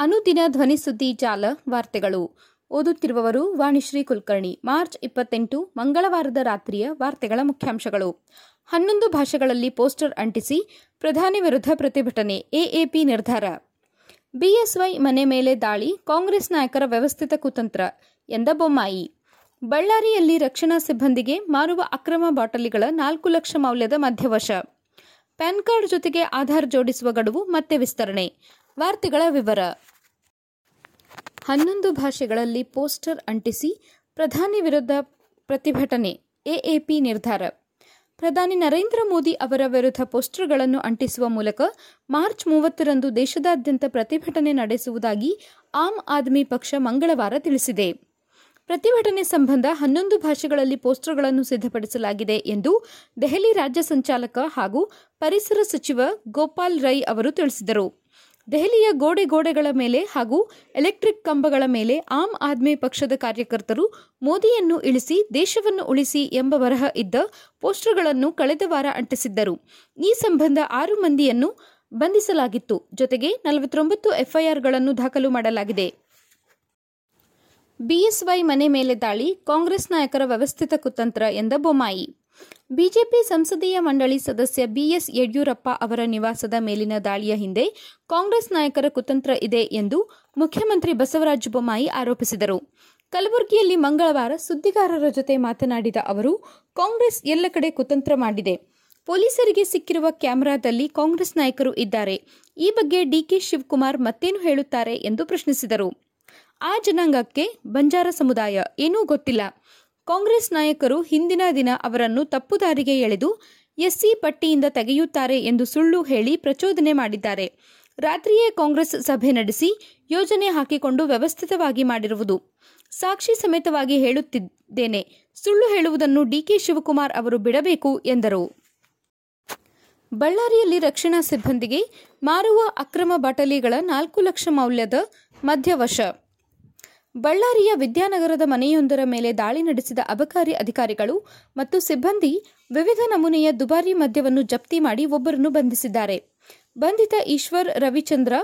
ಅನುದಿನ ಧ್ವನಿ ಸುದ್ದಿ ಜಾಲ ವಾರ್ತೆಗಳು. ಓದುತ್ತಿರುವವರು ವಾಣಿಶ್ರೀ ಕುಲಕರ್ಣಿ. ಮಾರ್ಚ್ ಇಪ್ಪತ್ತೆಂಟು, ಮಂಗಳವಾರದ ರಾತ್ರಿಯ ವಾರ್ತೆಗಳ ಮುಖ್ಯಾಂಶಗಳು. ಹನ್ನೊಂದು ಭಾಷೆಗಳಲ್ಲಿ ಪೋಸ್ಟರ್ ಅಂಟಿಸಿ, ಪ್ರಧಾನಿ ವಿರುದ್ಧ ಪ್ರತಿಭಟನೆ, ಎಎಪಿ ನಿರ್ಧಾರ. ಬಿಎಸ್ವೈ ಮನೆ ಮೇಲೆ ದಾಳಿ, ಕಾಂಗ್ರೆಸ್ ನಾಯಕರ ವ್ಯವಸ್ಥಿತ ಕುತಂತ್ರ, ಎಂದ ಬೊಮ್ಮಾಯಿ. ಬಳ್ಳಾರಿಯಲ್ಲಿ ರಕ್ಷಣಾ ಸಿಬ್ಬಂದಿಗೆ ಮಾರುವ ಅಕ್ರಮ ಬಾಟಲಿಗಳ ನಾಲ್ಕು ಲಕ್ಷ ಮೌಲ್ಯದ ಮಧ್ಯವಶ ಪ್ಯಾನ್ ಕಾರ್ಡ್ ಜೊತೆಗೆ ಆಧಾರ್ ಜೋಡಿಸುವ ಗಡುವು ಮತ್ತೆ ವಿಸ್ತರಣೆ. ವಾರ್ತೆಗಳ ವಿವರ. ಹನ್ನೊಂದು ಭಾಷೆಗಳಲ್ಲಿ ಪೋಸ್ಟರ್ ಅಂಟಿಸಿ ಪ್ರಧಾನಿ ವಿರುದ್ಧ ಪ್ರತಿಭಟನೆ, ಎಎಪಿ ನಿರ್ಧಾರ. ಪ್ರಧಾನಿ ನರೇಂದ್ರ ಮೋದಿ ಅವರ ವಿರುದ್ಧ ಪೋಸ್ಟರ್ಗಳನ್ನು ಅಂಟಿಸುವ ಮೂಲಕ ಮಾರ್ಚ್ ಮೂವತ್ತರಂದು ದೇಶದಾದ್ಯಂತ ಪ್ರತಿಭಟನೆ ನಡೆಸುವುದಾಗಿ ಆಮ್ ಆದ್ಮಿ ಪಕ್ಷ ಮಂಗಳವಾರ ತಿಳಿಸಿದೆ. ಪ್ರತಿಭಟನೆ ಸಂಬಂಧ ಹನ್ನೊಂದು ಭಾಷೆಗಳಲ್ಲಿ ಪೋಸ್ಟರ್ಗಳನ್ನು ಸಿದ್ಧಪಡಿಸಲಾಗಿದೆ ಎಂದು ದೆಹಲಿ ರಾಜ್ಯ ಸಂಚಾಲಕ ಹಾಗೂ ಪರಿಸರ ಸಚಿವ ಗೋಪಾಲ್ ರೈ ಅವರು ತಿಳಿಸಿದರು. ದೆಹಲಿಯ ಗೋಡೆ ಗೋಡೆಗಳ ಮೇಲೆ ಹಾಗೂ ಎಲೆಕ್ಟ್ರಿಕ್ ಕಂಬಗಳ ಮೇಲೆ ಆಮ್ ಆದ್ಮಿ ಪಕ್ಷದ ಕಾರ್ಯಕರ್ತರು ಮೋದಿಯನ್ನು ಇಳಿಸಿ ದೇಶವನ್ನು ಉಳಿಸಿ ಎಂಬ ಬರಹ ಇದ್ದ ಪೋಸ್ಟರ್ಗಳನ್ನು ಕಳೆದ ವಾರ ಅಂಟಿಸಿದ್ದರು. ಈ ಸಂಬಂಧ ಆರು ಮಂದಿಯನ್ನು ಬಂಧಿಸಲಾಗಿತ್ತು. ಜೊತೆಗೆ ನಲವತ್ತೊಂಬತ್ತು ಎಫ್ಐಆರ್ಗಳನ್ನು ದಾಖಲು ಮಾಡಲಾಗಿದೆ. ಬಿಎಸ್ವೈ ಮನೆ ಮೇಲೆ ದಾಳಿ, ಕಾಂಗ್ರೆಸ್ ನಾಯಕರ ವ್ಯವಸ್ಥಿತ ಕುತಂತ್ರ ಎಂದ ಬೊಮ್ಮಾಯಿ. ಬಿಜೆಪಿ ಸಂಸದೀಯ ಮಂಡಳಿ ಸದಸ್ಯ ಬಿಎಸ್ ಯಡಿಯೂರಪ್ಪ ಅವರ ನಿವಾಸದ ಮೇಲಿನ ದಾಳಿಯ ಹಿಂದೆ ಕಾಂಗ್ರೆಸ್ ನಾಯಕರ ಕುತಂತ್ರ ಇದೆ ಎಂದು ಮುಖ್ಯಮಂತ್ರಿ ಬಸವರಾಜ ಬೊಮ್ಮಾಯಿ ಆರೋಪಿಸಿದರು. ಕಲಬುರಗಿಯಲ್ಲಿ ಮಂಗಳವಾರ ಸುದ್ದಿಗಾರರ ಜೊತೆ ಮಾತನಾಡಿದ ಅವರು, ಕಾಂಗ್ರೆಸ್ ಎಲ್ಲ ಕಡೆ ಕುತಂತ್ರ ಮಾಡಿದೆ. ಪೊಲೀಸರಿಗೆ ಸಿಕ್ಕಿರುವ ಕ್ಯಾಮೆರಾದಲ್ಲಿ ಕಾಂಗ್ರೆಸ್ ನಾಯಕರು ಇದ್ದಾರೆ. ಈ ಬಗ್ಗೆ ಡಿಕೆ ಶಿವಕುಮಾರ್ ಮತ್ತೇನು ಹೇಳುತ್ತಾರೆ ಎಂದು ಪ್ರಶ್ನಿಸಿದರು. ಆ ಜನಾಂಗಕ್ಕೆ ಬಂಜಾರ ಸಮುದಾಯ ಏನೂ ಗೊತ್ತಿಲ್ಲ. ಕಾಂಗ್ರೆಸ್ ನಾಯಕರು ಹಿಂದಿನ ದಿನ ಅವರನ್ನು ತಪ್ಪು ದಾರಿಗೆ ಎಳೆದು ಎಸ್ಸಿ ಪಟ್ಟಿಯಿಂದ ತೆಗೆಯುತ್ತಾರೆ ಎಂದು ಸುಳ್ಳು ಹೇಳಿ ಪ್ರಚೋದನೆ ಮಾಡಿದ್ದಾರೆ. ರಾತ್ರಿಯೇ ಕಾಂಗ್ರೆಸ್ ಸಭೆ ನಡೆಸಿ ಯೋಜನೆ ಹಾಕಿಕೊಂಡು ವ್ಯವಸ್ಥಿತವಾಗಿ ಮಾಡಿರುವುದು. ಸಾಕ್ಷಿ ಸಮೇತವಾಗಿ ಹೇಳುತ್ತಿದ್ದೇನೆ. ಸುಳ್ಳು ಹೇಳುವುದನ್ನು ಡಿಕೆ ಶಿವಕುಮಾರ್ ಅವರು ಬಿಡಬೇಕು ಎಂದರು. ಬಳ್ಳಾರಿಯಲ್ಲಿ ರಕ್ಷಣಾ ಸಿಬ್ಬಂದಿಗೆ ಮಾರುವ ಅಕ್ರಮ ಬಾಟಲಿಗಳ ನಾಲ್ಕು ಲಕ್ಷ ಮೌಲ್ಯದ ಮಧ್ಯವಶ ಬಳ್ಳಾರಿಯ ವಿದ್ಯಾನಗರದ ಮನೆಯೊಂದರ ಮೇಲೆ ದಾಳಿ ನಡೆಸಿದ ಅಬಕಾರಿ ಅಧಿಕಾರಿಗಳು ಮತ್ತು ಸಿಬ್ಬಂದಿ ವಿವಿಧ ನಮೂನೆಯ ದುಬಾರಿ ಮದ್ಯವನ್ನು ಜಪ್ತಿ ಮಾಡಿ ಒಬ್ಬರನ್ನು ಬಂಧಿಸಿದ್ದಾರೆ. ಬಂಧಿತ ಈಶ್ವರ್ ರವಿಚಂದ್ರ,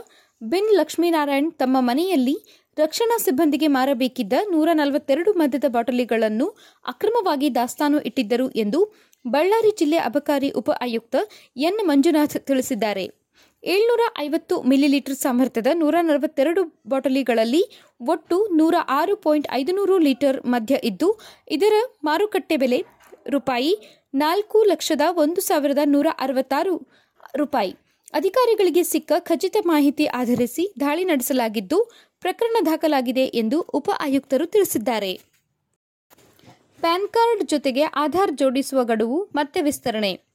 ಬಿನ್ ಲಕ್ಷ್ಮೀನಾರಾಯಣ್ ತಮ್ಮ ಮನೆಯಲ್ಲಿ ರಕ್ಷಣಾ ಸಿಬ್ಬಂದಿಗೆ ಮಾರಬೇಕಿದ್ದ ನೂರ ನಲವತ್ತೆರಡು ಮದ್ಯದ ಬಾಟಲಿಗಳನ್ನು ಅಕ್ರಮವಾಗಿ ದಾಸ್ತಾನು ಇಟ್ಟಿದ್ದರು ಎಂದು ಬಳ್ಳಾರಿ ಜಿಲ್ಲೆ ಅಬಕಾರಿ ಉಪ ಆಯುಕ್ತ ಎನ್ ಮಂಜುನಾಥ್ ತಿಳಿಸಿದ್ದಾರೆ. ಏಳ್ನೂರ ಐವತ್ತು ಮಿಲಿಲೀಟರ್ ಸಾಮರ್ಥ್ಯದ ನೂರ ನಲವತ್ತೆರಡು ಬಾಟಲಿಗಳಲ್ಲಿ ಒಟ್ಟು ನೂರ ಆರು ಪಾಯಿಂಟ್ ಐದುನೂರು ಲೀಟರ್ ಮಧ್ಯ ಇದ್ದು, ಇದರ ಮಾರುಕಟ್ಟೆ ಬೆಲೆ ರೂಪಾಯಿ ನಾಲ್ಕು ಲಕ್ಷದ ಒಂದು ಸಾವಿರದ ನೂರ ಅರವತ್ತಾರು ರೂಪಾಯಿ. ಅಧಿಕಾರಿಗಳಿಗೆ ಸಿಕ್ಕ ಖಚಿತ ಮಾಹಿತಿ ಆಧರಿಸಿ ದಾಳಿ ನಡೆಸಲಾಗಿದ್ದು, ಪ್ರಕರಣ ದಾಖಲಾಗಿದೆ ಎಂದು ಉಪ ಆಯುಕ್ತರು ತಿಳಿಸಿದ್ದಾರೆ. ಪ್ಯಾನ್ ಕಾರ್ಡ್ ಜೊತೆಗೆ ಆಧಾರ್ ಜೋಡಿಸುವ ಗಡುವು ಮತ್ತೆ ವಿಸ್ತರಣೆ.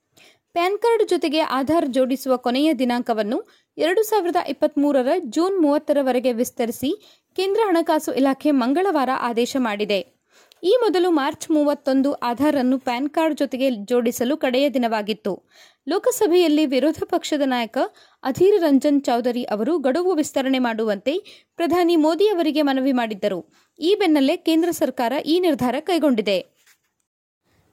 ಪ್ಯಾನ್ ಕಾರ್ಡ್ ಜೊತೆಗೆ ಆಧಾರ್ ಜೋಡಿಸುವ ಕೊನೆಯ ದಿನಾಂಕವನ್ನು ಎರಡು ಸಾವಿರದ ಇಪ್ಪತ್ಮೂರರ ಜೂನ್ ಮೂವತ್ತರವರೆಗೆ ವಿಸ್ತರಿಸಿ ಕೇಂದ್ರ ಹಣಕಾಸು ಇಲಾಖೆ ಮಂಗಳವಾರ ಆದೇಶ ಮಾಡಿದೆ. ಈ ಮೊದಲು ಮಾರ್ಚ್ ಮೂವತ್ತೊಂದು ಆಧಾರ್ ಅನ್ನು ಪ್ಯಾನ್ ಕಾರ್ಡ್ ಜೊತೆಗೆ ಜೋಡಿಸಲು ಕಡೆಯ ದಿನವಾಗಿತ್ತು. ಲೋಕಸಭೆಯಲ್ಲಿ ವಿರೋಧ ಪಕ್ಷದ ನಾಯಕ ಅಧೀರ್ ರಂಜನ್ ಚೌಧರಿ ಅವರು ಗಡುವು ವಿಸ್ತರಣೆ ಮಾಡುವಂತೆ ಪ್ರಧಾನಿ ಮೋದಿ ಅವರಿಗೆ ಮನವಿ ಮಾಡಿದ್ದರು. ಈ ಬೆನ್ನಲ್ಲೇ ಕೇಂದ್ರ ಸರ್ಕಾರ ಈ ನಿರ್ಧಾರ ಕೈಗೊಂಡಿದೆ.